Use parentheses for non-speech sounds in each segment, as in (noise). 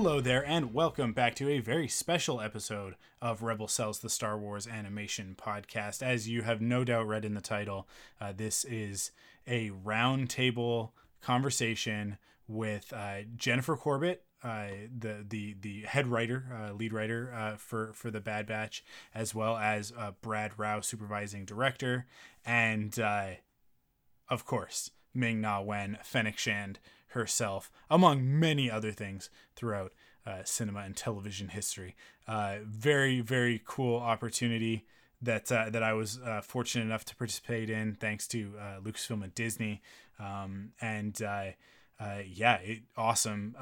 Hello there, and welcome back to a very special episode of Rebel Cells, the Star Wars animation podcast. As you have no doubt read in the title, uh, this is a roundtable conversation with uh, Jennifer Corbett, uh, the the the head writer, uh, lead writer uh, for for the Bad Batch, as well as uh, Brad Rau, supervising director, and uh, of course Ming Na Wen, Fennec Shand herself, among many other things throughout uh, cinema and television history. Uh, very, very cool opportunity that uh, that I was uh, fortunate enough to participate in, thanks to uh, Lucasfilm and Disney. Um, and uh, yeah, it, awesome.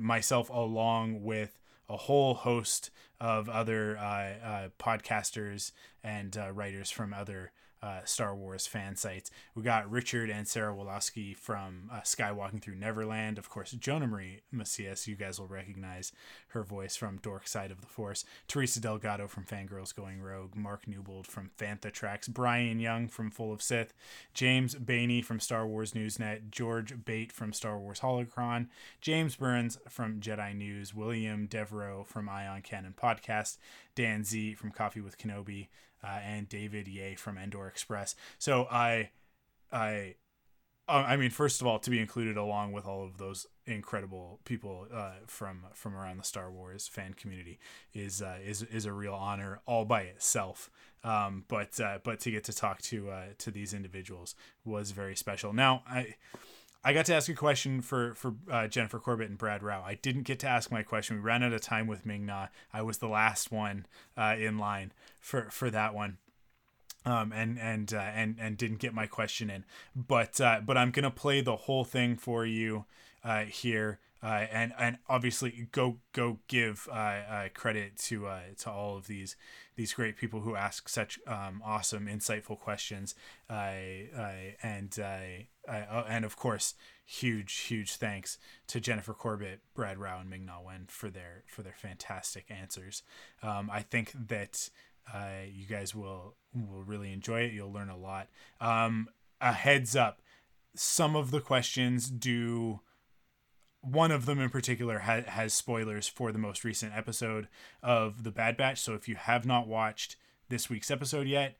myself, along with a whole host of other podcasters and writers from other uh, Star Wars fan sites. We got Richard and Sarah Wolowski from uh, Skywalking Through Neverland. Of course, Jonah Marie Macias, you guys will recognize her voice from Dork Side of the Force. Teresa Delgado from Fangirls Going Rogue. Mark Newbold from Fantha Tracks. Brian Young from Full of Sith. James Bainey from Star Wars Newsnet. George Bate from Star Wars Holocron. James Burns from Jedi News. William Devereaux from Ion Cannon Podcast. Dan Z from Coffee with Kenobi uh, and David Ye from Endor Express. So I, I, uh, I mean, first of all, to be included along with all of those incredible people uh, from from around the Star Wars fan community is uh, is is a real honor all by itself. Um, but uh, but to get to talk to uh, to these individuals was very special. Now I I got to ask a question for for uh, Jennifer Corbett and Brad Rau. I didn't get to ask my question. We ran out of time with Ming Na. I was the last one uh, in line for for that one, um, and and uh, and and didn't get my question in. But uh, but I'm gonna play the whole thing for you uh, here. Uh, and and obviously go go give uh, uh, credit to uh, to all of these these great people who ask such um, awesome insightful questions and uh, and of course, huge, huge thanks to Jennifer Corbett, Brad Rau, and Ming Na Wen for their for their fantastic answers. Um, I think that uh, you guys will will really enjoy it. You'll learn a lot. Um, a heads up: some of the questions do. One of them in particular ha- has spoilers for the most recent episode of the Bad Batch. So if you have not watched this week's episode yet,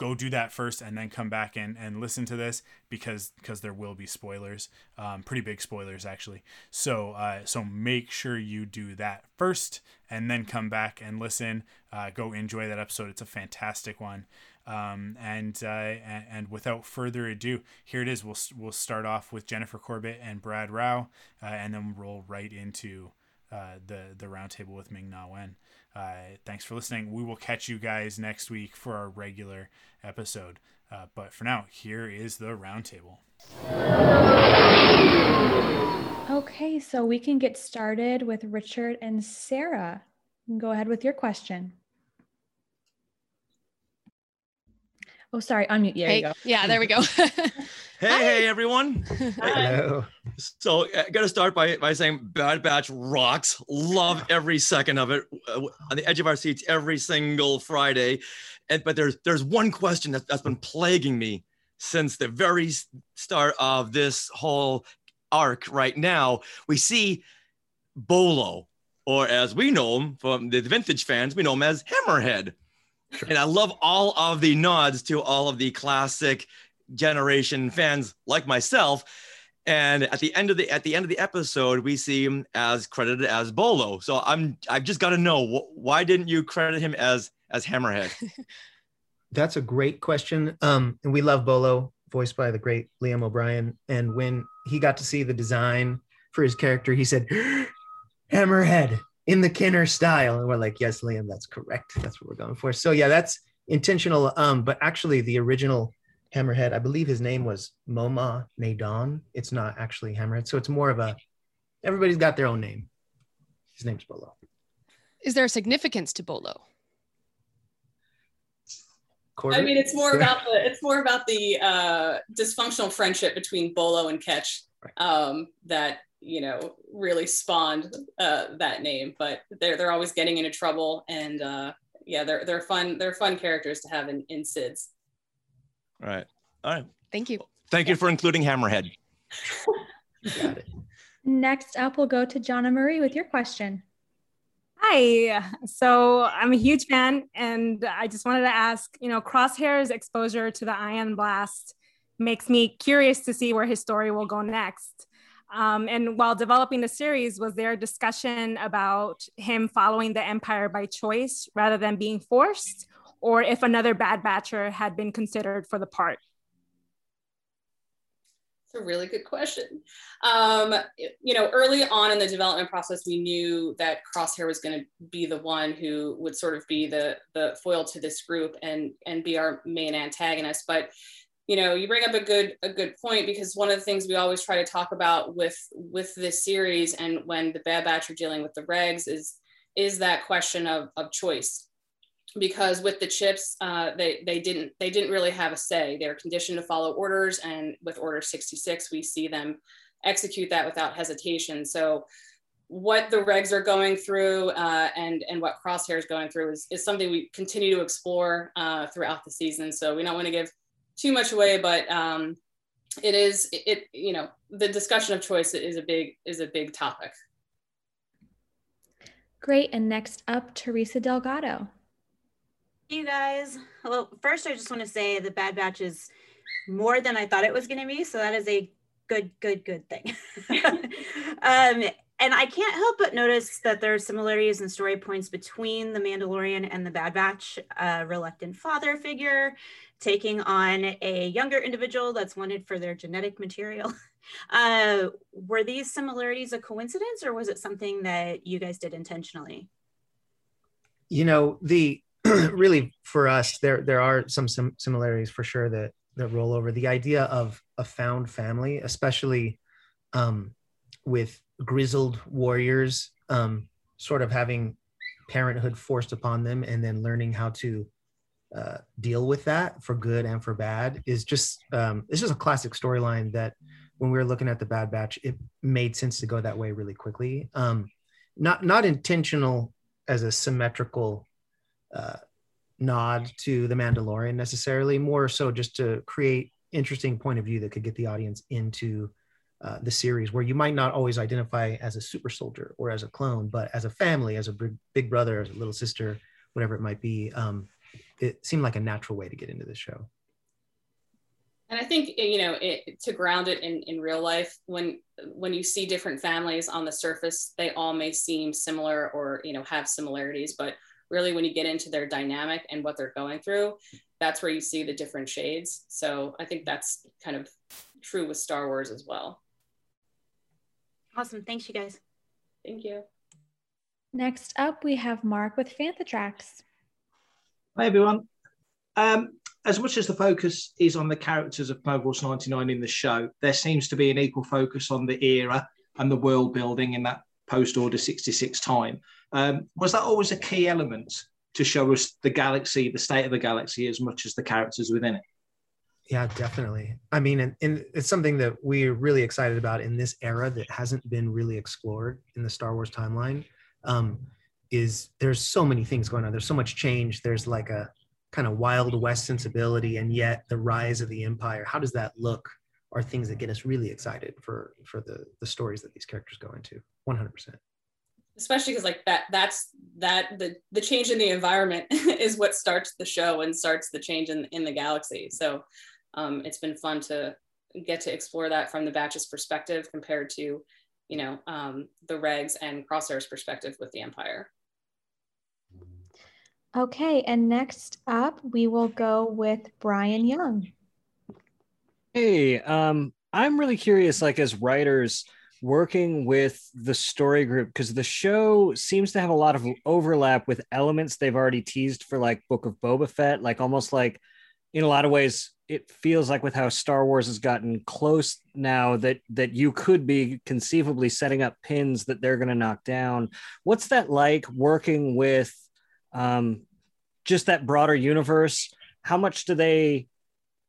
go do that first and then come back and, and listen to this because because there will be spoilers um, pretty big spoilers actually. So uh, so make sure you do that first and then come back and listen. Uh, go enjoy that episode. It's a fantastic one um, and, uh, and, without further ado here it is we'll, we'll start off with Jennifer Corbett and Brad Rau, uh, and then roll right into uh, the the roundtable with Ming Na Wen. Uh, thanks for listening. We will catch you guys next week for our regular episode. Uh, but for now, here is the roundtable. Okay, so we can get started with Richard and Sarah. Go ahead with your question. Oh, sorry, unmute. There hey, you go. Yeah, there we go. (laughs) Hey, hey, everyone. Hello. So, I got to start by, by saying Bad Batch rocks. Love every second of it uh, on the edge of our seats every single Friday. And but there's there's one question that, that's been plaguing me since the very start of this whole arc right now. We see Bolo, or as we know him from the vintage fans, we know him as Hammerhead. And I love all of the nods to all of the classic generation fans like myself. And at the end of the at the end of the episode, we see him as credited as Bolo. So I'm I've just got to know wh- why didn't you credit him as as Hammerhead? (laughs) That's a great question. Um, and we love Bolo, voiced by the great Liam O'Brien. And when he got to see the design for his character, he said, (gasps) Hammerhead in the Kenner style. And we're like, yes, Liam, that's correct. That's what we're going for. So yeah, that's intentional. Um, but actually the original Hammerhead. I believe his name was Momaw Nadon. It's not actually Hammerhead, so it's more of a. Everybody's got their own name. His name's Bolo. Is there a significance to Bolo? Quarter? I mean, it's more about (laughs) the it's more about the uh, dysfunctional friendship between Bolo and Ketch um, that you know really spawned uh, that name. But they're they're always getting into trouble, and uh, yeah, they're they're fun they're fun characters to have in in Sid's. All right. All right. Thank you. Thank you for including Hammerhead. (laughs) Got it. Next up, we'll go to Jonna Marie with your question. Hi. So I'm a huge fan, and I just wanted to ask you know, Crosshair's exposure to the Ion Blast makes me curious to see where his story will go next. Um, and while developing the series, was there a discussion about him following the Empire by choice rather than being forced, or if another Bad Batcher had been considered for the part? It's a really good question. Um, you know, early on in the development process, we knew that Crosshair was going to be the one who would sort of be the the foil to this group and and be our main antagonist. But you know, you bring up a good a good point because one of the things we always try to talk about with with this series and when the Bad Batch are dealing with the regs is is that question of of choice. Because with the chips uh, they they didn't they didn't really have a say. They're conditioned to follow orders and with order 66 we see them execute that without hesitation. So what the regs are going through uh, and and what crosshair is going through is, is something we continue to explore uh, throughout the season. So we don't want to give too much away but um, it is it you know the discussion of choice is a big is a big topic Great. And next up, Teresa Delgado. you guys. Well, First, I just want to say the Bad Batch is more than I thought it was going to be. So that is a good, good, good thing. (laughs) um, and I can't help but notice that there are similarities and story points between the Mandalorian and the Bad Batch. A reluctant father figure taking on a younger individual that's wanted for their genetic material. (laughs) Uh, were these similarities a coincidence, or was it something that you guys did intentionally? You know, the (clears throat) really for us, there there are some sim- similarities for sure that that roll over. The idea of a found family, especially um, with grizzled warriors, um, sort of having parenthood forced upon them, and then learning how to uh, deal with that for good and for bad, is just um, it's just a classic storyline that when we were looking at the Bad Batch, it made sense to go that way really quickly. Um, not not intentional as a symmetrical uh, nod to the Mandalorian necessarily, more so just to create interesting point of view that could get the audience into uh, the series, where you might not always identify as a super soldier or as a clone, but as a family, as a big, brother, as a little sister, whatever it might be. Um, it seemed like a natural way to get into the show. and i think you know it, to ground it in, in real life when when you see different families on the surface they all may seem similar or you know have similarities but really when you get into their dynamic and what they're going through that's where you see the different shades so i think that's kind of true with star wars as well Awesome. Thanks, you guys. thank you Next up, we have Mark with Fantha Tracks. Hi, everyone. Um, as much as the focus is on the characters of Wars 99 in the show, there seems to be an equal focus on the era and the world building in that post Order 66 time. Um, was that always a key element to show us the galaxy, the state of the galaxy, as much as the characters within it? Yeah, definitely. I mean, and, and it's something that we're really excited about in this era that hasn't been really explored in the Star Wars timeline. Um, is there's so many things going on. There's so much change. There's like a kind of Wild West sensibility, and yet the rise of the Empire. How does that look? Are things that get us really excited for for the the stories that these characters go into. 100. percent especially because like that that's that the the change in the environment (laughs) is what starts the show and starts the change in in the galaxy so um, it's been fun to get to explore that from the batch's perspective compared to you know um, the regs and crosshair's perspective with the empire Okay, and next up, we will go with Brian Young. Hey, um, I'm really curious, like as writers working with the story group, because the show seems to have a lot of overlap with elements they've already teased for like Book of Boba Fett, like almost like in a lot of ways, it feels like with how Star Wars has gotten close now that that you could be conceivably setting up pins that they're going to knock down. What's that like working with um, just that broader universe? How much do they?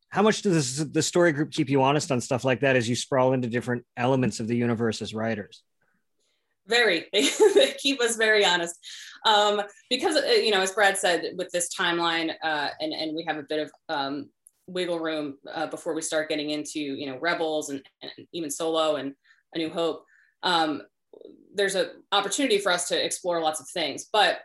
How much does the story group keep you honest on stuff like that as you sprawl into different elements of the universe as writers? very (laughs) they keep us very honest um, because uh, you know as brad said with this timeline uh, and and we have a bit of um, wiggle room uh, before we start getting into you know rebels and, and even solo and a new hope um, there's an opportunity for us to explore lots of things but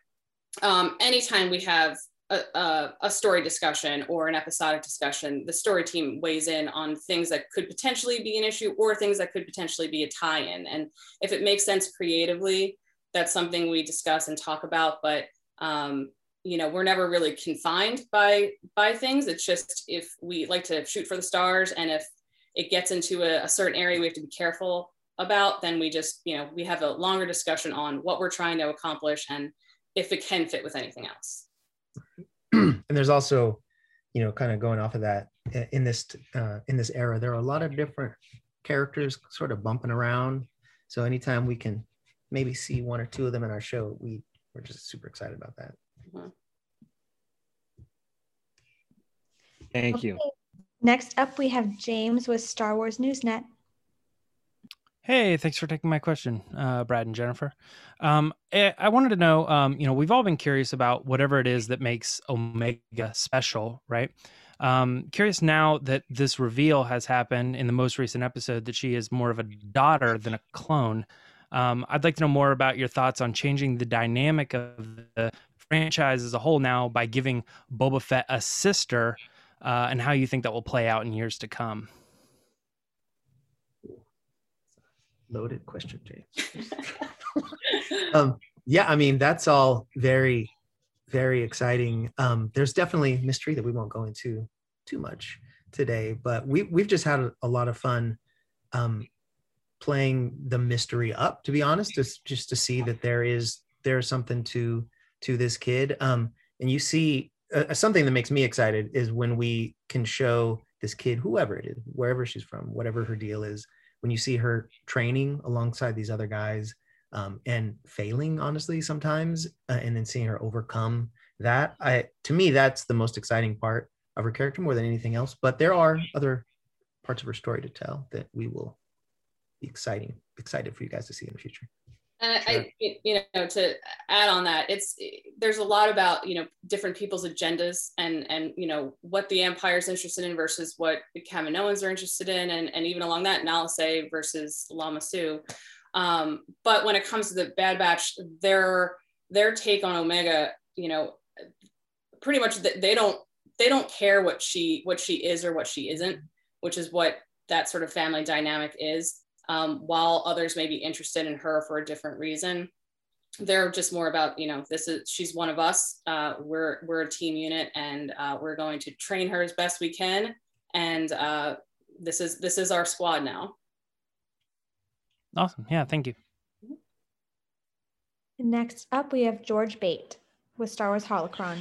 um, anytime we have a, a, a, story discussion or an episodic discussion, the story team weighs in on things that could potentially be an issue or things that could potentially be a tie in. And if it makes sense creatively, that's something we discuss and talk about. But um, you know, we're never really confined by by things. It's just if we like to shoot for the stars, and if it gets into a, a certain area we have to be careful about, then we just you know we have a longer discussion on what we're trying to accomplish and if it can fit with anything else. (clears throat) and there's also you know kind of going off of that in this uh, in this era there are a lot of different characters sort of bumping around. So anytime we can maybe see one or two of them in our show we we're just super excited about that. Mm-hmm. thank you. Next up we have james with star wars newsnet Hey, thanks for taking my question, uh, Brad and Jennifer. Um, eh, I wanted to know, um, you know, we've all been curious about whatever it is that makes Omega special, right? Um, curious now that this reveal has happened in the most recent episode that she is more of a daughter than a clone. Um, I'd like to know more about your thoughts on changing the dynamic of the franchise as a whole now by giving Boba Fett a sister, uh, and how you think that will play out in years to come. Loaded question, James. (laughs) um, yeah, I mean that's all very, very exciting. Um, there's definitely mystery that we won't go into too much today, but we we've just had a lot of fun um, playing the mystery up. To be honest, just just to see that there is there's something to to this kid. Um, and you see uh, something that makes me excited is when we can show this kid, whoever it is, wherever she's from, whatever her deal is, when you see her training alongside these other guys um, and failing honestly sometimes uh, and then seeing her overcome that i to me that's the most exciting part of her character more than anything else. But there are other parts of her story to tell that we will be exciting excited for you guys to see in the future and sure. I, you know, to add on that, it's there's a lot about you know different people's agendas and and you know what the empire's interested in versus what the Kaminoans are interested in, and and even along that, Nala Se versus Lama Su. Um, but when it comes to the Bad Batch, their their take on Omega, you know, pretty much that they don't they don't care what she what she is or what she isn't, which is what that sort of family dynamic is um, while others may be interested in her for a different reason. They're just more about you know this is she's one of us. Uh, we're we're a team unit and uh, we're going to train her as best we can. And uh, this is this is our squad now. Awesome. Yeah thank you. Next up we have george bate with star wars holocron.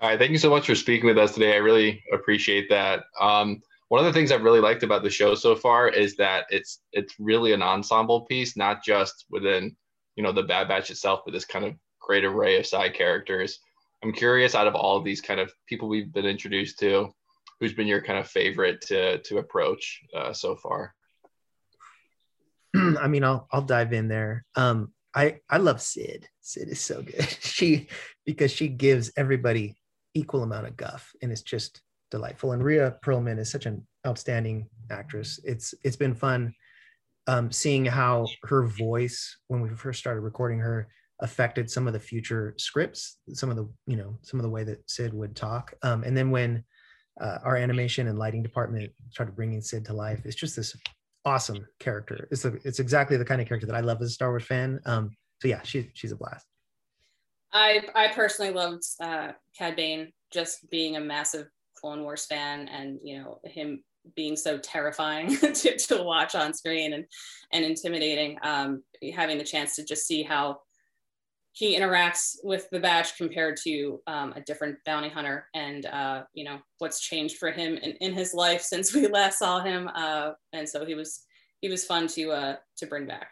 All right thank you so much for speaking with us today. I really appreciate that. Um, one of the things I've really liked about the show so far is that it's it's really an ensemble piece, not just within you know the Bad Batch itself, but this kind of great array of side characters. I'm curious, out of all of these kind of people we've been introduced to, who's been your kind of favorite to to approach uh, so far? (clears throat) I mean, I'll I'll dive in there. Um, I I love Sid. Sid is so good. (laughs) she because she gives everybody equal amount of guff, and it's just delightful. And Rhea Perlman is such an outstanding actress. It's it's been fun um, seeing how her voice, when we first started recording her, affected some of the future scripts, some of the you know some of the way that Sid would talk. Um, and then when uh, our animation and lighting department started bringing Sid to life, it's just this awesome character. It's a, it's exactly the kind of character that I love as a Star Wars fan. Um, so yeah, she, she's a blast. I I personally loved uh, Cad Bane just being a massive Clone Wars fan and you know him being so terrifying (laughs) to, to watch on screen and and intimidating um, having the chance to just see how he interacts with the batch compared to um, a different bounty hunter and uh, you know what's changed for him in, in his life since we (laughs) last saw him uh, and so he was he was fun to uh, to bring back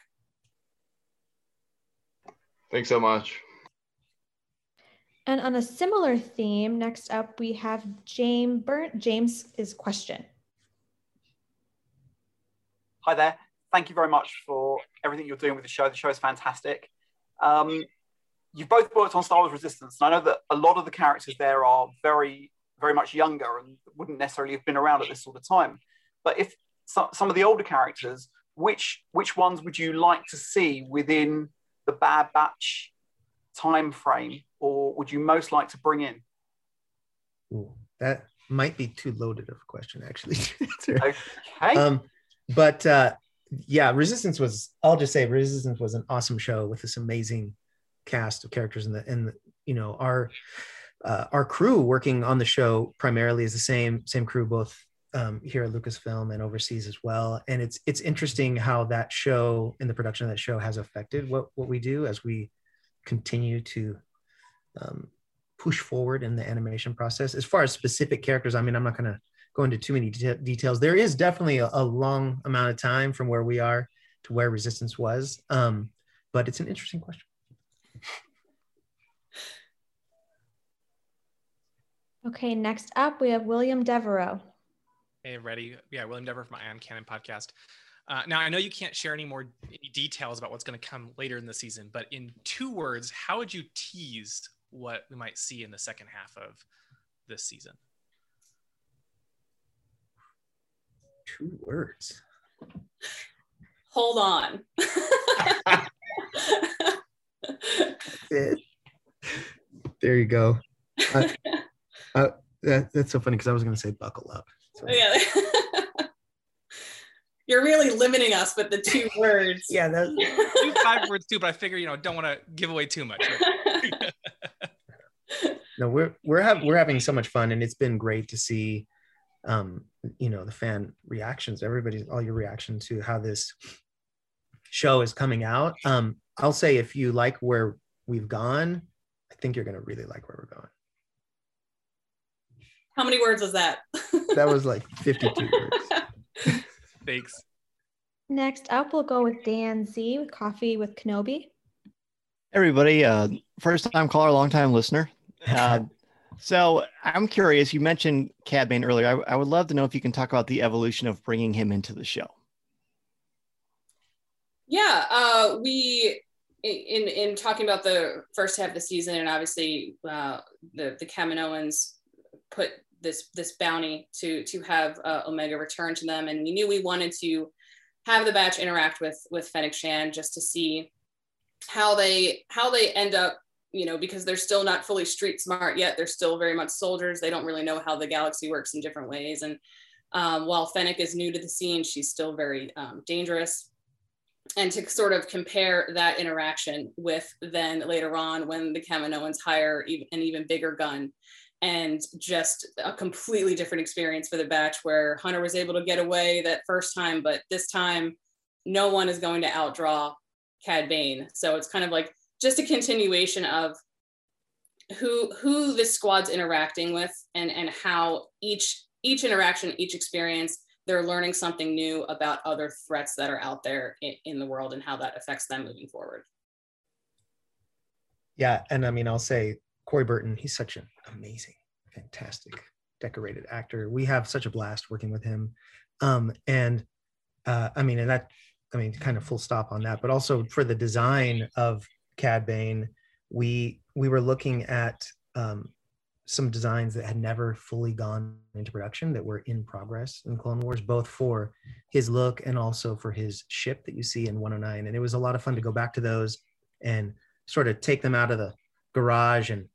Thanks so much. And on a similar theme, next up we have James Burns. James is question. Hi there. Thank you very much for everything you're doing with the show. The show is fantastic. Um, you've both worked on Star Wars Resistance, and I know that a lot of the characters there are very, very much younger and wouldn't necessarily have been around at this sort of time. But if so, some of the older characters, which which ones would you like to see within the Bad Batch time frame, or would you most like to bring in? Ooh, that might be too loaded of a question, actually. (laughs) okay. Um, but uh, yeah, Resistance was. I'll just say Resistance was an awesome show with this amazing cast of characters, and the and the, you know our uh, our crew working on the show primarily is the same same crew both um, here at Lucasfilm and overseas as well. And it's it's interesting how that show and the production of that show has affected what what we do as we continue to um, push forward in the animation process. As far as specific characters, I mean, I'm not going to go into too many de- details. There is definitely a, a, long amount of time from where we are to where Resistance was, um, but it's an interesting question. Okay, next up we have William Devereaux. Hey, ready? Yeah, William Dever from Ion Cannon podcast. Uh, now, I know you can't share any more any details about what's going to come later in the season, but in two words, how would you tease what we might see in the second half of this season? Two words. Hold on. there you go. Uh, uh, that, that's so funny because I was going to say buckle up. So. Yeah. You're really limiting us with the two words. yeah, that's (laughs) two five words too, but I figure you know don't want to give away too much. No, we're we're having we're having so much fun, and it's been great to see, um, you know, the fan reactions, everybody's all your reaction to how this show is coming out. Um, I'll say if you like where we've gone, I think you're gonna really like where we're going. How many words was that? (laughs) that was like 52 words. (laughs) Thanks. Next up, we'll go with Dan Z with Coffee with Kenobi. Everybody, uh, first time caller, long time listener. Uh, so I'm curious. You mentioned Cad Bane earlier. I, I would love to know if you can talk about the evolution of bringing him into the show. Yeah, uh, we in in talking about the first half of the season, and obviously uh, the the Kaminoans put this this bounty to to have uh, Omega return to them, and we knew we wanted to have the batch interact with with Fennec Shand just to see how they how they end up you know because they're still not fully street smart yet. They're still very much soldiers. They don't really know how the galaxy works in different ways. And um, while Fennec is new to the scene she's still very um, dangerous. And to sort of compare that interaction with then later on when the Kaminoans hire an even bigger gun and just a completely different experience for the batch where Hunter was able to get away that first time, but this time no one is going to outdraw Cad Bane. So it's kind of like just a continuation of who who this squad's interacting with and and how each each interaction, each experience, they're learning something new about other threats that are out there in, in the world and how that affects them moving forward. Yeah, and I mean, I'll say Corey Burton, he's such an amazing, fantastic, decorated actor. We have such a blast working with him. Um, and uh, I mean, and that, I mean, kind of full stop on that, but also for the design of Cad Bane, we we were looking at um, some designs that had never fully gone into production that were in progress in Clone Wars, both for his look and also for his ship that you see in 109. And it was a lot of fun to go back to those and sort of take them out of the garage and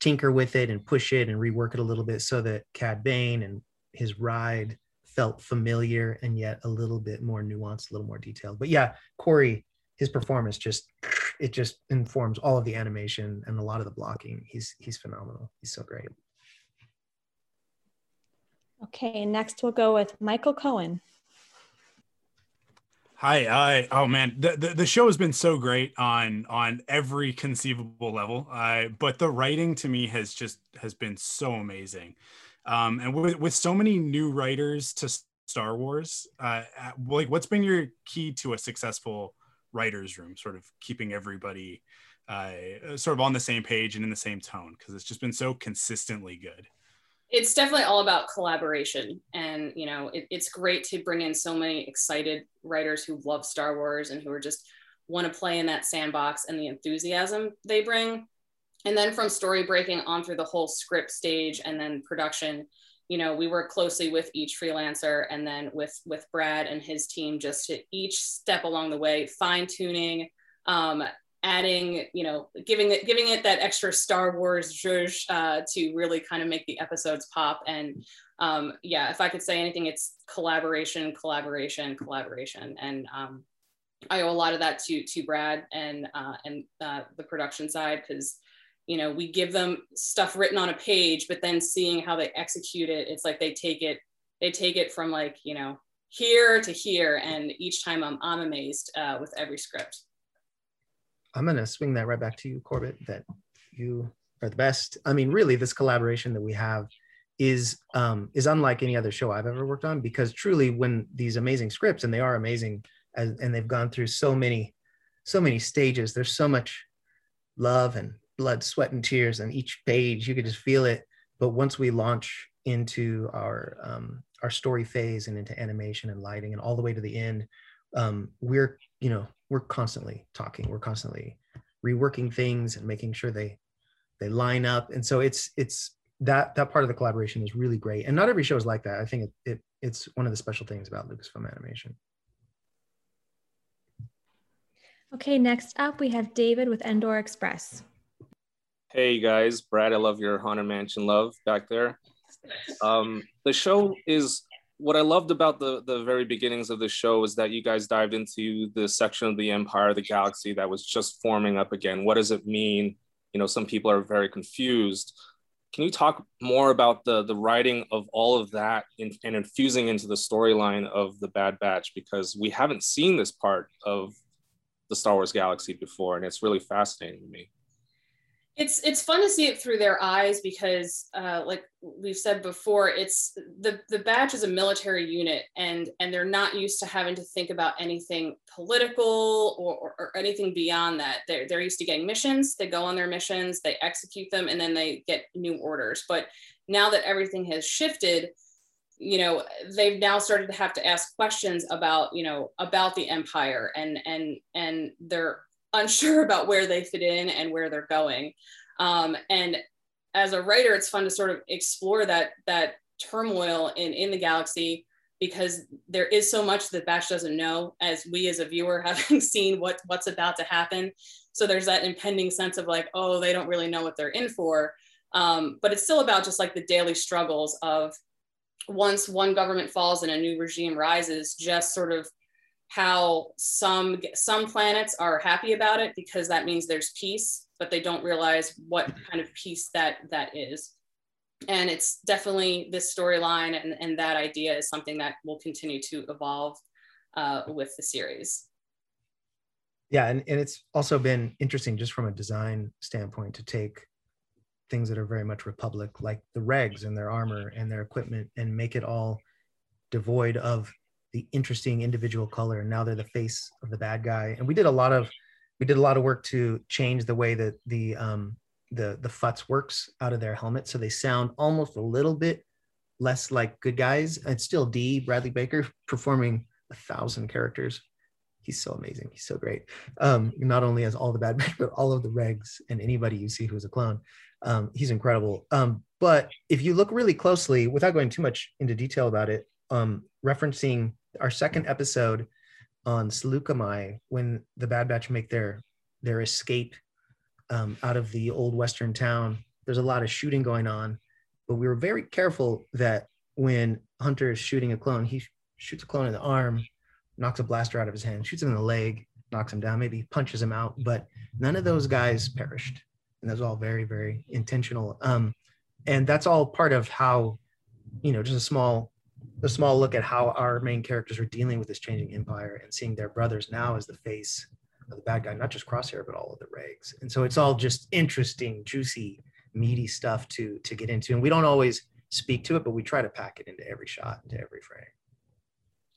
tinker with it and push it and rework it a little bit so that Cad Bane and his ride felt familiar and yet a little bit more nuanced, a little more detailed. But yeah, Corey, his performance just it just informs all of the animation and a lot of the blocking. He's he's phenomenal. He's so great. Okay, next we'll go with Michael Cohen. Hi, hi. Oh man, the, the the show has been so great on on every conceivable level. Uh, but the writing to me has just has been so amazing. Um, and with with so many new writers to Star Wars, uh, uh, like what's been your key to a successful writers room? Sort of keeping everybody uh, sort of on the same page and in the same tone because it's just been so consistently good it's definitely all about collaboration and you know it, it's great to bring in so many excited writers who love star wars and who are just want to play in that sandbox and the enthusiasm they bring and then from story breaking on through the whole script stage and then production you know we work closely with each freelancer and then with with brad and his team just to each step along the way fine tuning um, adding, you know, giving it giving it that extra Star Wars zhuzh uh, to really kind of make the episodes pop. And um, yeah, if I could say anything, it's collaboration, collaboration, collaboration. And um, I owe a lot of that to to Brad and uh, and uh, the production side because you know we give them stuff written on a page, but then seeing how they execute it, it's like they take it they take it from like you know here to here, and each time I'm I'm amazed uh, with every script. I'm going to swing that right back to you, Corbett, that you are the best. I mean, really, this collaboration that we have is um, is unlike any other show I've ever worked on because truly, when these amazing scripts and they are amazing, as, and they've gone through so many so many stages. There's so much love and blood, sweat, and tears on each page. You could just feel it. But once we launch into our um, our story phase and into animation and lighting and all the way to the end, um, we're you know we're constantly talking. We're constantly reworking things and making sure they they line up. And so it's it's that that part of the collaboration is really great. And not every show is like that. I think it, it it's one of the special things about lucasfilm animation. Okay next up we have david with endor express hey guys brad i love your haunted mansion love back there um, the show is what I loved about the the very beginnings of the show is that you guys dived into the section of the empire, of the galaxy that was just forming up again. What does it mean? You know, some people are very confused. Can you talk more about the the writing of all of that in, and infusing into the storyline of the Bad Batch because we haven't seen this part of the Star Wars galaxy before, and it's really fascinating to me it's it's fun to see it through their eyes because uh, like we've said before it's the the batch is a military unit and and they're not used to having to think about anything political or, or, or, anything beyond that. They're, they're used to getting missions. They go on their missions they execute them and then they get new orders. But now that everything has shifted you know they've now started to have to ask questions about you know about the empire and and and they're unsure (laughs) about where they fit in and where they're going. Um, and as a writer, it's fun to sort of explore that that turmoil in in the galaxy because there is so much that Batch doesn't know, as we as a viewer (laughs) having seen what what's about to happen. So there's that impending sense of like, oh, they don't really know what they're in for. Um, but it's still about just like the daily struggles of once one government falls and a new regime rises, just sort of how some some planets are happy about it because that means there's peace but they don't realize what kind of peace that that is. And it's definitely this storyline and, and that idea is something that will continue to evolve uh, with the series. Yeah and, and it's also been interesting just from a design standpoint to take things that are very much republic like the regs and their armor and their equipment and make it all devoid of the interesting individual color and now they're the face of the bad guy. And we did a lot of we did a lot of work to change the way that the um the the futz works out of their helmet. So they sound almost a little bit less like good guys. It's still dee bradley baker performing a thousand characters. He's so amazing. He's so great. Um not only as all the bad men (laughs) but all of the regs and anybody you see who's a clone. Um he's incredible. Um but if you look really closely without going too much into detail about it um referencing our second episode on Saleucami when the Bad Batch make their their escape um, out of the old western town. There's a lot of shooting going on, but we were very careful that when Hunter is shooting a clone, he shoots a clone in the arm, knocks a blaster out of his hand, shoots him in the leg, knocks him down, maybe punches him out, but none of those guys perished. And that's all very, very intentional. Um, and that's all part of how, you know, just a small a small look at how our main characters are dealing with this changing empire and seeing their brothers now as the face of the bad guy, not just Crosshair, but all of the Regs. And so it's all just interesting, juicy, meaty stuff to to get into. And we don't always speak to it, but we try to pack it into every shot, into every frame.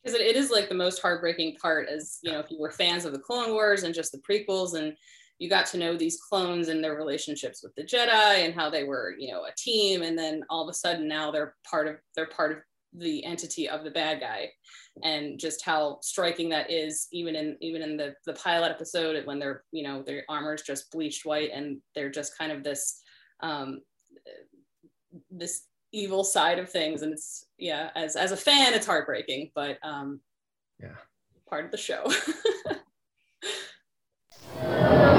because it, it is like the most heartbreaking part as you know if you were fans of the clone wars and just the prequels and you got to know these clones and their relationships with the jedi and how they were you know a team and then all of a sudden now they're part of they're part of the entity of the bad guy and just how striking that is even in even in the the pilot episode when they're you know their armor is just bleached white and they're just kind of this um this evil side of things. And it's yeah as as a fan it's heartbreaking but um yeah. part of the show (laughs)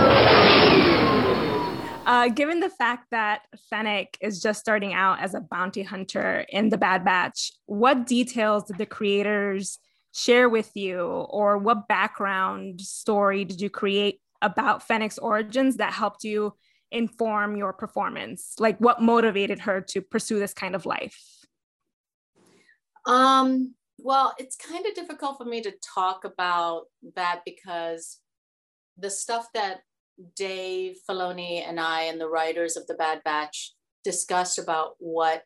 Uh, given the fact that Fennec is just starting out as a bounty hunter in the Bad Batch, what details did the creators share with you, or what background story did you create about Fennec's origins that helped you inform your performance? Like, what motivated her to pursue this kind of life? Um, well, it's kind of difficult for me to talk about that because the stuff that Dave Filoni and I and the writers of the Bad Batch discussed about what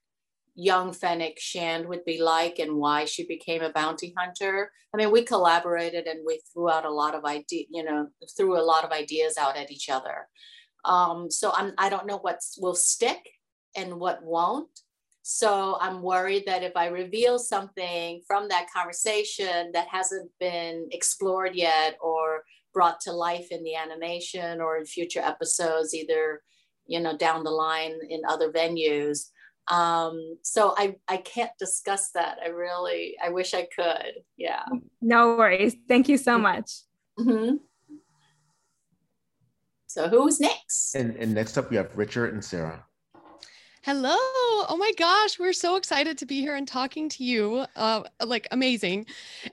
young Fennec Shand would be like and why she became a bounty hunter. I mean, we collaborated and we threw out a lot of idea, you know, threw a lot of ideas out at each other. Um, so I'm, I don't know what will stick and what won't. So I'm worried that if I reveal something from that conversation that hasn't been explored yet or brought to life in the animation or in future episodes, either you know down the line in other venues. Um, so I I can't discuss that. I really I wish I could. Yeah. No worries. Thank you so much. hmm So who's next? And, and next up, we have Richard and Sarah. Hello. Oh my gosh, we're so excited to be here and talking to you. Uh, like amazing.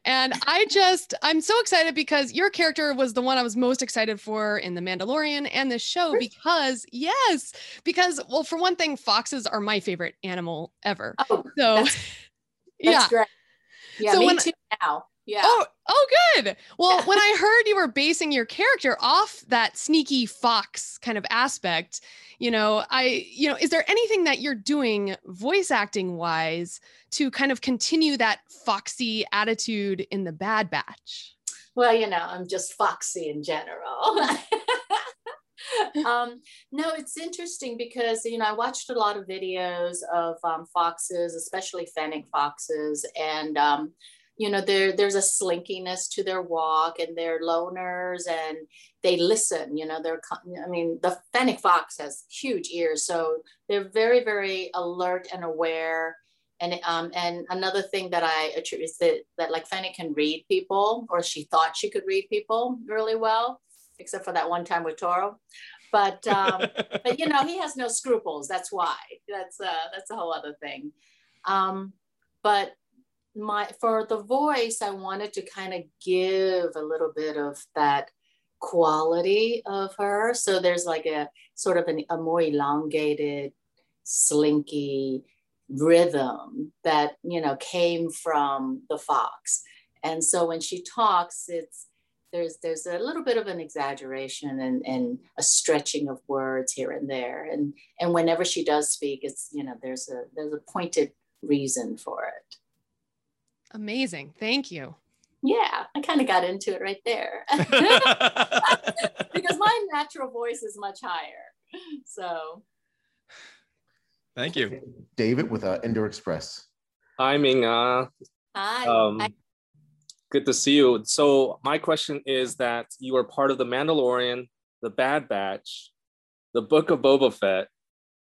And I just, I'm so excited because your character was the one I was most excited for in The Mandalorian and this show because, yes, because, well, for one thing, foxes are my favorite animal ever. Oh, so, that's, (laughs) yeah. great. Yeah, So me when- too now. Yeah. Oh, oh, good. Well, when I heard you were basing your character off that sneaky fox kind of aspect, you know, I, you know, is there anything that you're doing voice acting wise to kind of continue that foxy attitude in the Bad Batch? Well, you know, I'm just foxy in general. (laughs) um, no, it's interesting because you know I watched a lot of videos of um, foxes, especially fennec foxes, and um, you know there there's a slinkiness to their walk, and they're loners, and they listen. You know, they're I mean the fennec fox has huge ears, so they're very very alert and aware. And um, and another thing that I attribute is that that like Fennec can read people, or she thought she could read people really well except for that one time with Toro. But um, (laughs) but you know he has no scruples. That's why. That's uh, that's a whole other thing. Um, but my for the voice, I wanted to kind of give a little bit of that quality of her. So there's like a sort of an, a more elongated, slinky rhythm that you know came from the fox. And so when she talks, it's there's there's a little bit of an exaggeration and, and a stretching of words here and there and and whenever she does speak it's you know there's a there's a pointed reason for it Amazing. Thank you. yeah i kind of got into it right there (laughs) (laughs) because my natural voice is much higher so Thank you. David with uh, Endor Express. Hi, Ming Na. hi Um, good to see you. So my question is that you are part of the Mandalorian, the Bad Batch, the Book of Boba Fett.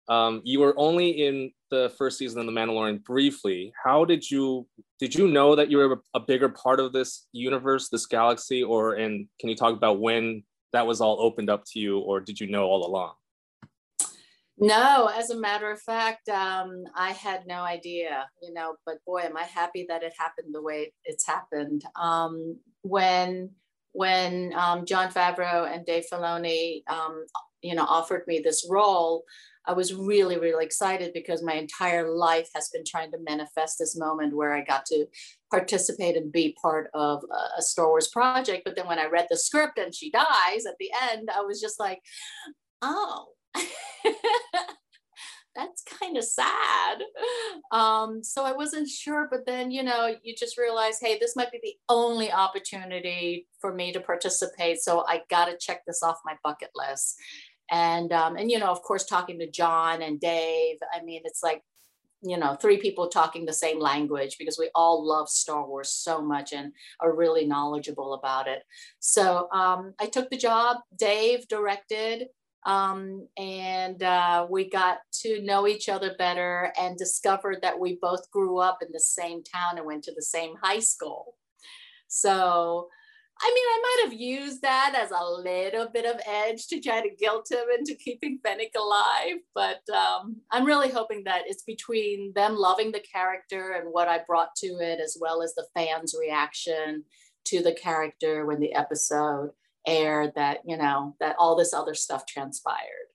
Um, you were only in the first season of the Mandalorian briefly. How did you did you know that you were a bigger part of this universe, this galaxy, or and can you talk about when that was all opened up to you, or did you know all along? No, as a matter of fact, um, I had no idea, you know, but boy, am I happy that it happened the way it's happened. Um, when when um, Jon Favreau and Dave Filoni, um, you know, offered me this role, I was really, really excited because my entire life has been trying to manifest this moment where I got to participate and be part of a, Star Wars project. But then when I read the script and she dies at the end, I was just like, oh. (laughs) that's kind of sad. Um, so I wasn't sure, but then, you know, you just realize, hey, this might be the only opportunity for me to participate. So I got to check this off my bucket list. And, um, and, you know, of course, talking to Jon and Dave, I mean, it's like, you know, three people talking the same language because we all love Star Wars so much and are really knowledgeable about it. So um, I took the job. Dave directed, um, and uh, we got to know each other better and discovered that we both grew up in the same town and went to the same high school. So, I mean, I might have used that as a little bit of edge to try to guilt him into keeping Fennec alive. But um, I'm really hoping that it's between them loving the character and what I brought to it, as well as the fans' reaction to the character when the episode aired, that you know that all this other stuff transpired.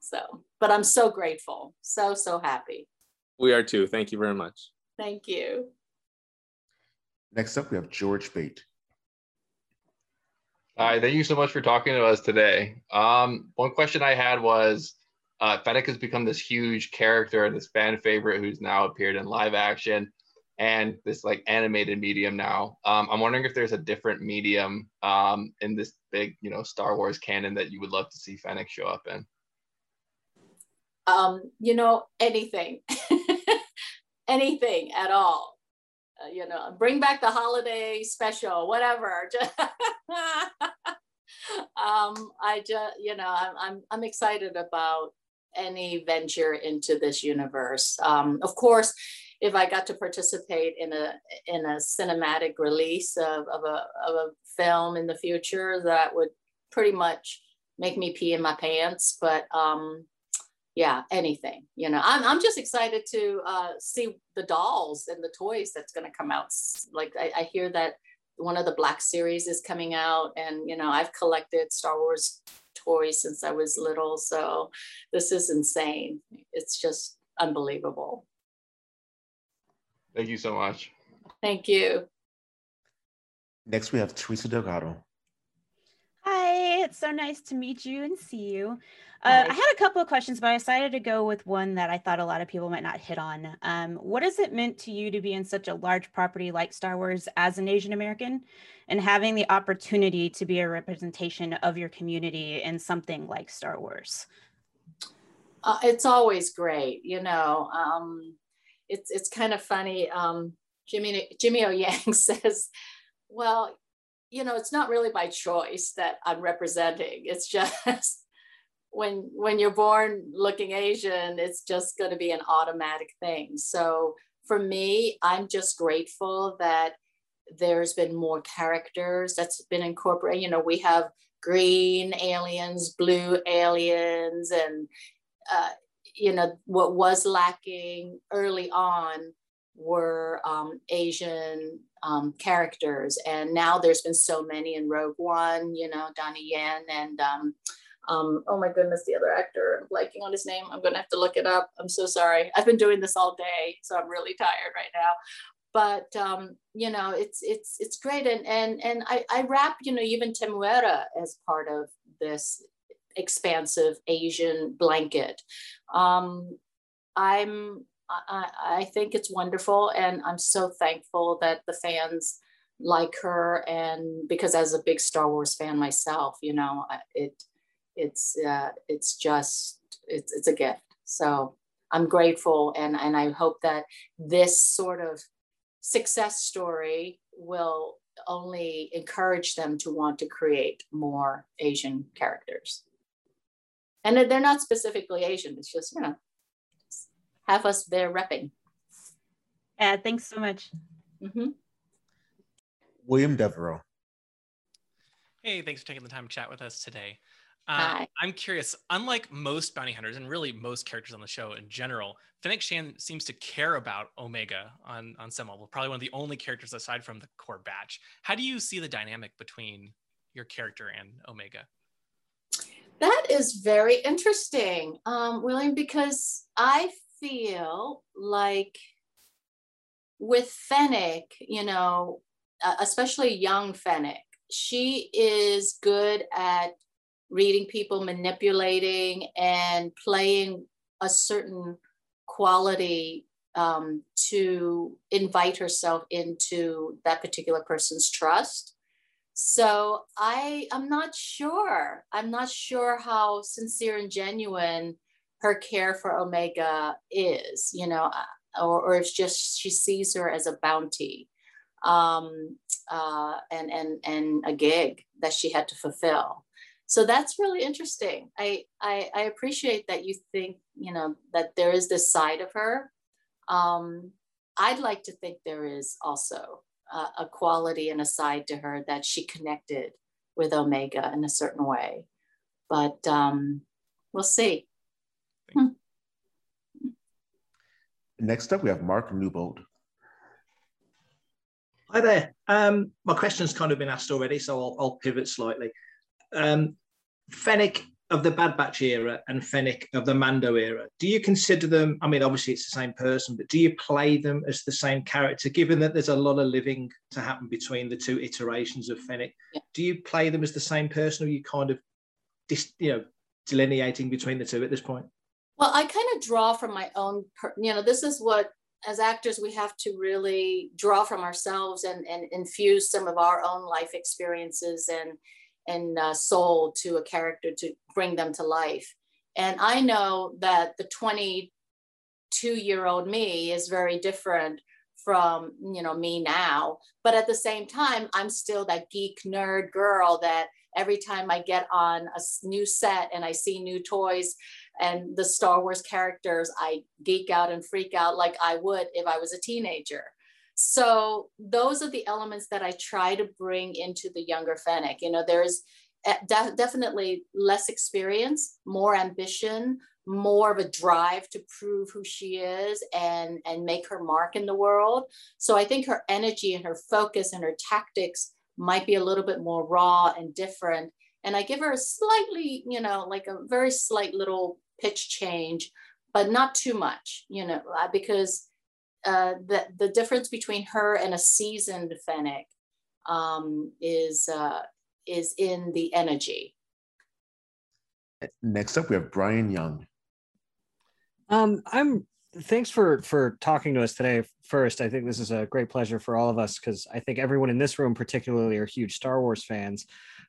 So but i'm so grateful. So so happy. We are too. Thank you very much. Thank you. Next up we have george bate Hi, thank you so much for talking to us today. Um, one question I had was, uh, Fennec has become this huge character, this fan favorite who's now appeared in live action and this like animated medium now. Um, I'm wondering if there's a different medium um, in this big, you know, Star Wars canon that you would love to see Fennec show up in. Um, you know, anything, (laughs) anything at all. Uh, you know, bring back the holiday special, whatever. (laughs) um, I just, you know, I'm, I'm, I'm excited about any venture into this universe. Um, of course, if I got to participate in a in a cinematic release of, of a of a film in the future, that would pretty much make me pee in my pants. But um, yeah, anything. You know, I'm I'm just excited to uh, see the dolls and the toys that's going to come out. Like I, I hear that one of the Black series is coming out, and you know, I've collected Star Wars toys since I was little, so this is insane. It's just unbelievable. Thank you so much. Thank you. Next, we have Teresa Delgado. Hi, it's so nice to meet you and see you. Uh, I had a couple of questions, but I decided to go with one that I thought a lot of people might not hit on. Um, what has it meant to you to be in such a large property like Star Wars as an Asian American and having the opportunity to be a representation of your community in something like Star Wars? Uh, it's always great, you know. Um, it's it's kind of funny. Um, Jimmy Jimmy O Yang (laughs) says, "Well, you know, it's not really by choice that I'm representing. It's just (laughs) when when you're born looking Asian, it's just going to be an automatic thing. So for me, I'm just grateful that there's been more characters that's been incorporated. You know, we have green aliens, blue aliens, and uh, you know, what was lacking early on were um, Asian um, characters. And now there's been so many in Rogue One, you know, Donnie Yen and um, um, oh my goodness, the other actor, I'm blanking on his name. I'm gonna have to look it up. I'm so sorry. I've been doing this all day, so I'm really tired right now. But um, you know, it's it's it's great, and and and I, I wrap you know even Temuera as part of this expansive Asian blanket. Um, I'm I, I think it's wonderful, and I'm so thankful that the fans like her, and because as a big Star Wars fan myself, you know, it it's uh, it's just it's it's a gift. So I'm grateful, and and I hope that this sort of success story will only encourage them to want to create more Asian characters and they're not specifically Asian. It's just you know, have us there repping. Yeah, thanks so much. Mm-hmm. William Devereaux. Hey, thanks for taking the time to chat with us today. Uh, Hi. I'm curious, unlike most bounty hunters and really most characters on the show in general, Fennec Shand seems to care about Omega on, on some level, probably one of the only characters aside from the core batch. How do you see the dynamic between your character and Omega? That is very interesting, um, William, because I feel like with Fennec, you know, uh, especially young Fennec, she is good at reading people, manipulating, and playing a certain quality um, to invite herself into that particular person's trust. So I am not sure. I'm not sure how sincere and genuine her care for Omega is, you know, uh, or, or if just she sees her as a bounty um, uh, and, and, and a gig that she had to fulfill. So that's really interesting. I, I, I appreciate that you think, you know, that there is this side of her. Um, I'd like to think there is also a quality and a side to her that she connected with Omega in a certain way. But um, we'll see. Hmm. Next up, we have Mark Newbold. Hi there. Um, my question's kind of been asked already, so I'll, I'll pivot slightly. Um, Fennec of the Bad Batch era and Fennec of the Mando era, do you consider them? I mean, obviously it's the same person, but do you play them as the same character? Given that there's a lot of living to happen between the two iterations of Fennec, yeah. do you play them as the same person, or you kind of, dis, you know, delineating between the two at this point? Well, I kind of draw from my own, you know, this is what as actors we have to really draw from ourselves and, and infuse some of our own life experiences and and uh, soul to a character to bring them to life. And I know that the 22 year old me is very different from you know me now but at the same time i'm still that geek nerd girl that every time i get on a new set and i see new toys and the star wars characters i geek out and freak out like i would if i was a teenager so those are the elements that I try to bring into the younger Fennec. You know, there's eh, de- definitely less experience, more ambition, more of a drive to prove who she is and and make her mark in the world. So I think her energy and her focus and her tactics might be a little bit more raw and different. And I give her a slightly, you know, like a very slight little pitch change, but not too much, you know, uh, because uh, the, the difference between her and a seasoned Fennec um, is, uh, is in the energy. Next up, we have Brian Young. Um, I'm thanks for for talking to us today. First, I think this is a great pleasure for all of us because I think everyone in this room, particularly, are huge Star Wars fans.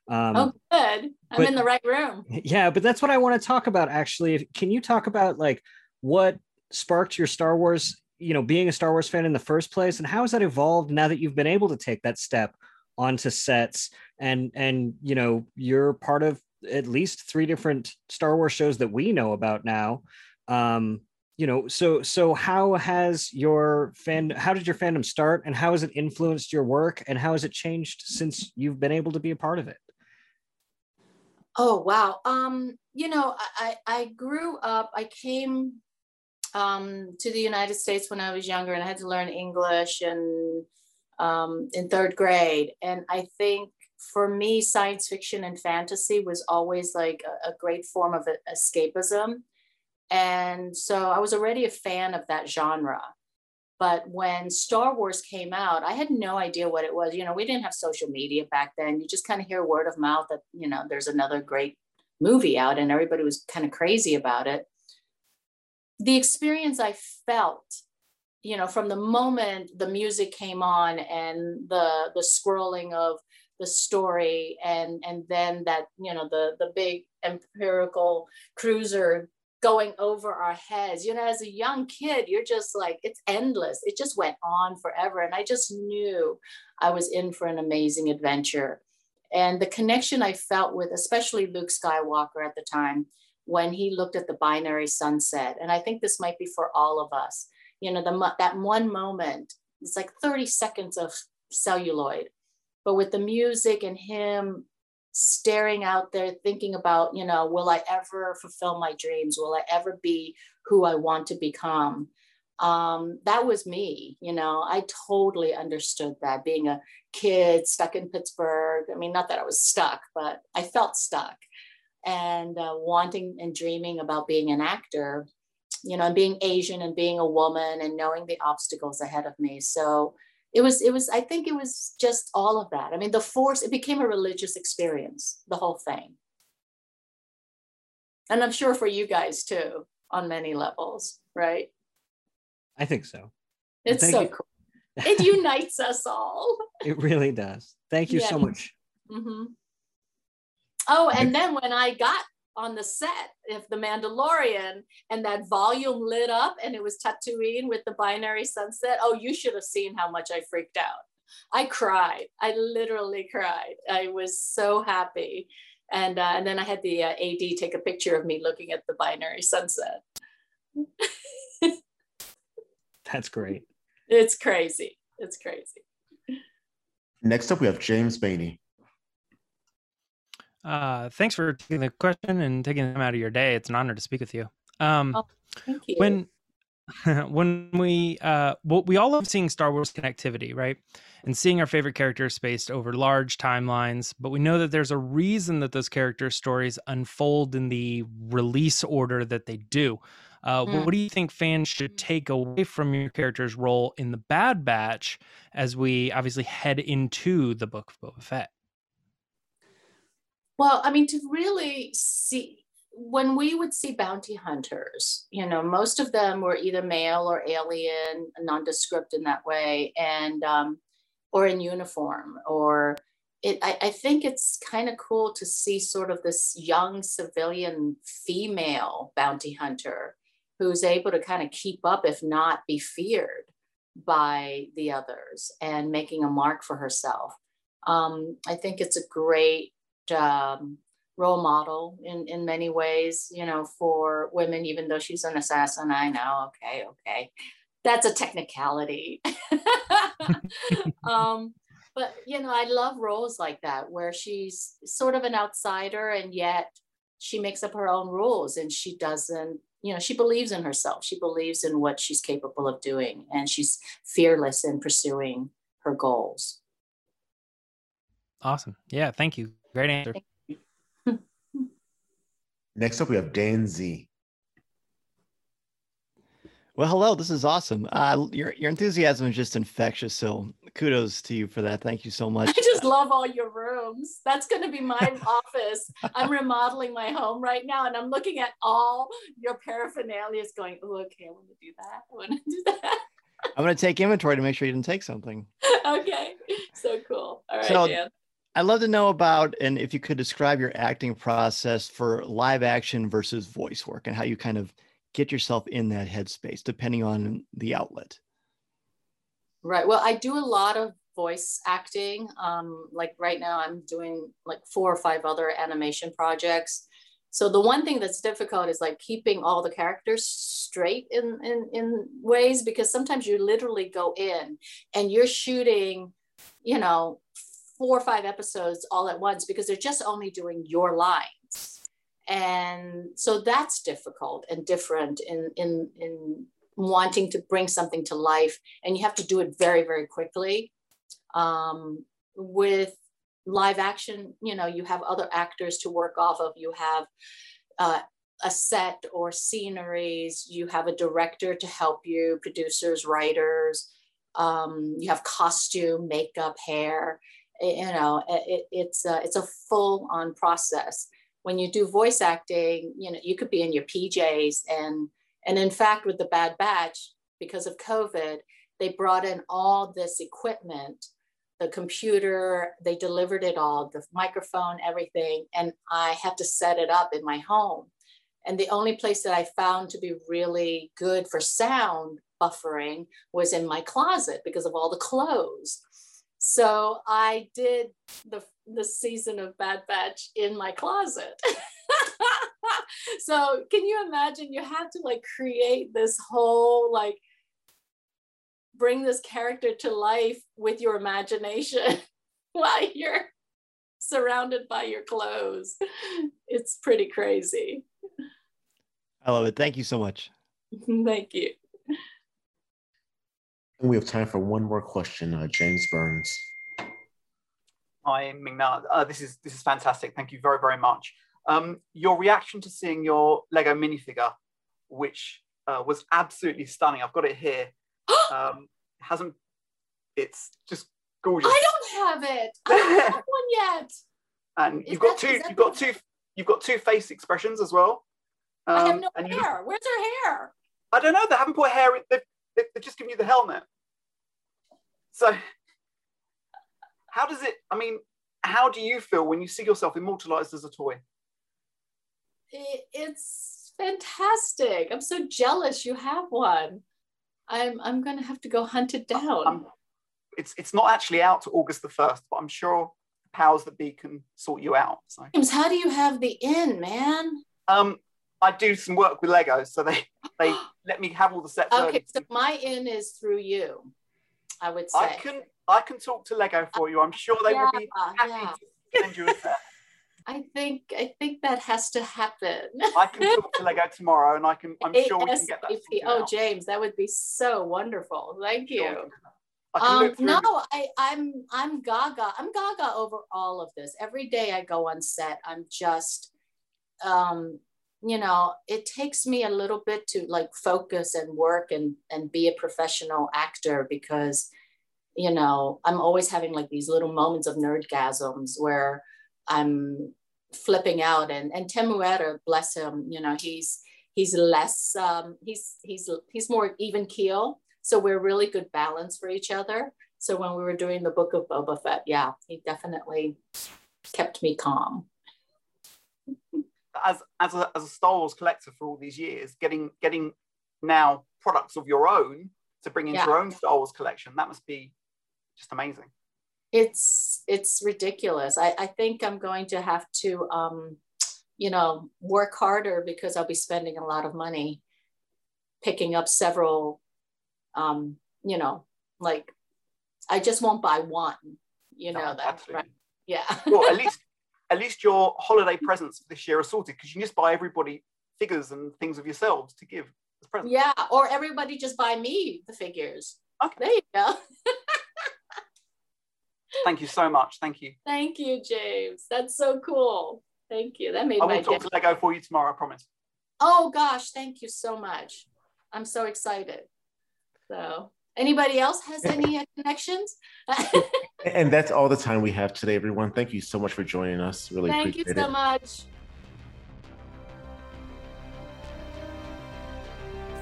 Um, oh, good! I'm but, in the right room. (laughs) Yeah, but that's what I want to talk about. Actually, can you talk about like what sparked your Star Wars you know being a Star Wars fan in the first place, and how has that evolved now that you've been able to take that step onto sets and and you know you're part of at least three different Star Wars shows that we know about now. Um, you know, so so how has your fan how did your fandom start and how has it influenced your work and how has it changed since you've been able to be a part of it? Oh wow. Um, you know, I I grew up, I came um, to the United States when I was younger, and I had to learn English and um, in third grade. And I think for me, science fiction and fantasy was always like a, a great form of escapism. And so I was already a fan of that genre. But when Star Wars came out, I had no idea what it was. You know, we didn't have social media back then. You just kind of hear word of mouth that, you know, there's another great movie out and everybody was kind of crazy about it the experience I felt, you know, from the moment the music came on and the the scrolling of the story and and then that you know the the big empirical cruiser going over our heads you know as a young kid you're just like it's endless it just went on forever and i just knew i was in for an amazing adventure and the connection i felt with especially luke skywalker at the time when he looked at the binary sunset. And I think this might be for all of us. You know, the, that one moment, it's like 30 seconds of celluloid, but with the music and him staring out there thinking about, you know, will I ever fulfill my dreams? Will I ever be who I want to become? Um, that was me, you know, I totally understood that being a kid stuck in Pittsburgh. I mean, not that I was stuck, but I felt stuck and uh, wanting and dreaming about being an actor, you know, and being Asian and being a woman and knowing the obstacles ahead of me. So it was, it was, I think it was just all of that. I mean, the force, it became a religious experience, the whole thing. And I'm sure for you guys too, on many levels, right? I think so. It's Thank so you. cool. It unites us all. (laughs) It really does. Thank you so Yes. much. hmm Oh, and then when I got on the set of The Mandalorian and that volume lit up and it was Tatooine with the binary sunset, oh, you should have seen how much I freaked out. I cried. I literally cried. I was so happy. And, uh, and then I had the uh, AD take a picture of me looking at the binary sunset. (laughs) That's great. It's crazy. It's crazy. Next up, we have James Bainey. Uh, thanks for taking the question and taking them out of your day. It's an honor to speak with you. Um, Thank you. when (laughs) when we uh well, we all love seeing Star Wars connectivity, right? And seeing our favorite characters spaced over large timelines, but we know that there's a reason that those character stories unfold in the release order that they do. Uh, Mm. What do you think fans should take away from your character's role in the Bad Batch as we obviously head into the Book of Boba Fett? Well, I mean, to really see, when we would see bounty hunters, you know, most of them were either male or alien, nondescript in that way, and um, or in uniform, or it. I, I think it's kind of cool to see sort of this young civilian female bounty hunter who's able to kind of keep up, if not be feared by the others, and making a mark for herself. Um, I think it's a great um, role model in in many ways you know for women even though she's an assassin i know okay okay that's a technicality (laughs) um but you know i love roles like that where she's sort of an outsider and yet she makes up her own rules and she doesn't you know she believes in herself she believes in what she's capable of doing and she's fearless in pursuing her goals Awesome. Yeah, thank you. Great answer. (laughs) Next up, we have Dan Z. Well, hello. This is awesome. Uh, your your enthusiasm is just infectious. So kudos to you for that. Thank you so much. I just love all your rooms. That's going to be my (laughs) office. I'm remodeling my home right now, and I'm looking at all your paraphernalia, Is going, "Oh, okay, I want to do that. I want to do that." I'm going to take inventory to make sure you didn't take something. (laughs) okay, so cool. All right, So- Dan. I'd love to know about and if you could describe your acting process for live action versus voice work and how you kind of get yourself in that headspace depending on the outlet. Right. Well, I do a lot of voice acting. Um, like right now, I'm doing like four or five other animation projects. So the one thing that's difficult is like keeping all the characters straight in in, in ways because sometimes you literally go in and you're shooting, you know, four or five episodes all at once because they're just only doing your lines. And so that's difficult and different in in in wanting to bring something to life and you have to do it very very quickly. Um, with live action you know you have other actors to work off of. You have uh, a set or sceneries. You have a director to help you producers writers. Um, you have costume makeup hair Eh, you know eh, it, it's a, it's a full on process when you do voice acting you know you could be in your pjs and and in fact, with the Bad Batch, because of COVID, they brought in all this equipment, the computer, they delivered it all, the microphone, everything. And I had to set it up in my home. And the only place that I found to be really good for sound buffering was in my closet because of all the clothes. So I did the, the season of Bad Batch in my closet. (laughs) so can you imagine you have to like create this whole like bring this character to life with your imagination (laughs) while you're surrounded by your clothes it's pretty crazy I love it. Thank you so much. (laughs) thank you we have time for one more question. Uh, James Burns. Hi, Ming Na. Uh, this is this is fantastic. Thank you very very much. Um, your reaction to seeing your Lego minifigure, which uh, was absolutely stunning. I've got it here. (gasps) um, hasn't. It's just gorgeous. I don't have it. I don't (laughs) have one yet. and Is you've got that- two. You've got two. You've got two face expressions as well. I have Um, no and you- hair. Where's her hair? I don't know. They haven't put hair. in They've just given you the helmet. So, how does it? I mean, how do you feel when you see yourself immortalized as a toy? It's fantastic. I'm so jealous you have one. I'm I'm gonna have to go hunt it down. It's it's not actually out to August the first, but I'm sure powers that be can sort you out. So, James, how do you have the in, man? um, I do some work with Lego, so they they (gasps) let me have all the sets. Okay, early. so my in is through you. I would say. I can I can talk to Lego for you. I'm sure they will be happy yeah. to send you a set. (laughs) I think I think that has to happen. I can talk to Lego tomorrow, and I can. I'm (laughs) sure we can get that. Oh, out. James, that would be so wonderful. Thank you. Um, no, I, I'm I'm gaga. I'm gaga over all of this. Every day I go on set, I'm just, um, you know, it takes me a little bit to like focus and work and and be a professional actor because, you know, I'm always having like these little moments of nerdgasms where I'm flipping out. And and Temuera, bless him, you know, he's he's less um, he's he's he's more even keel. So we're really good balance for each other. So when we were doing the book of Boba Fett, yeah, he definitely kept me calm. As as a, as a Star Wars collector for all these years, getting getting now products of your own to bring into Yeah. your own Star Wars collection, that must be just amazing. It's it's ridiculous. I, I think I'm going to have to um, you know, work harder because I'll be spending a lot of money picking up several um, you know, like I just won't buy one, you know that right? Yeah. well, at least at least your holiday presents this year are sorted because you can just buy everybody figures and things of yourselves to give as presents. Yeah, or everybody just buy me the figures. Okay. There you go. (laughs) Thank you so much. Thank you. Thank you, James. That's so cool. Thank you. That made I my will day. talk to Lego for you tomorrow. I promise. Oh gosh, thank you so much. I'm so excited. So, anybody else has any uh, connections? (laughs) And that's all the time we have today, everyone. Thank you so much for joining us. Really thank you appreciate so it. much.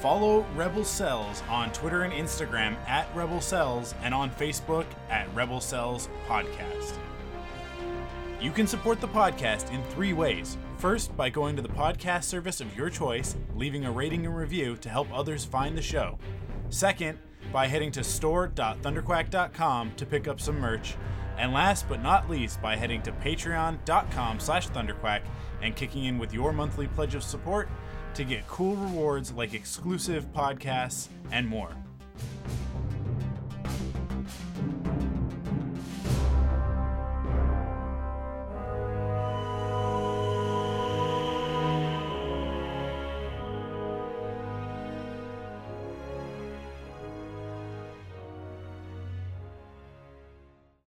Follow Rebel Cells on Twitter and Instagram at Rebel Cells and on Facebook at Rebel Cells Podcast. You can support the podcast in three ways. First, by going to the podcast service of your choice, leaving a rating and review to help others find the show. Second, by heading to store.thunderquack.com to pick up some merch. And last but not least, by heading to patreon.com slash thunderquack and kicking in with your monthly pledge of support to get cool rewards like exclusive podcasts and more.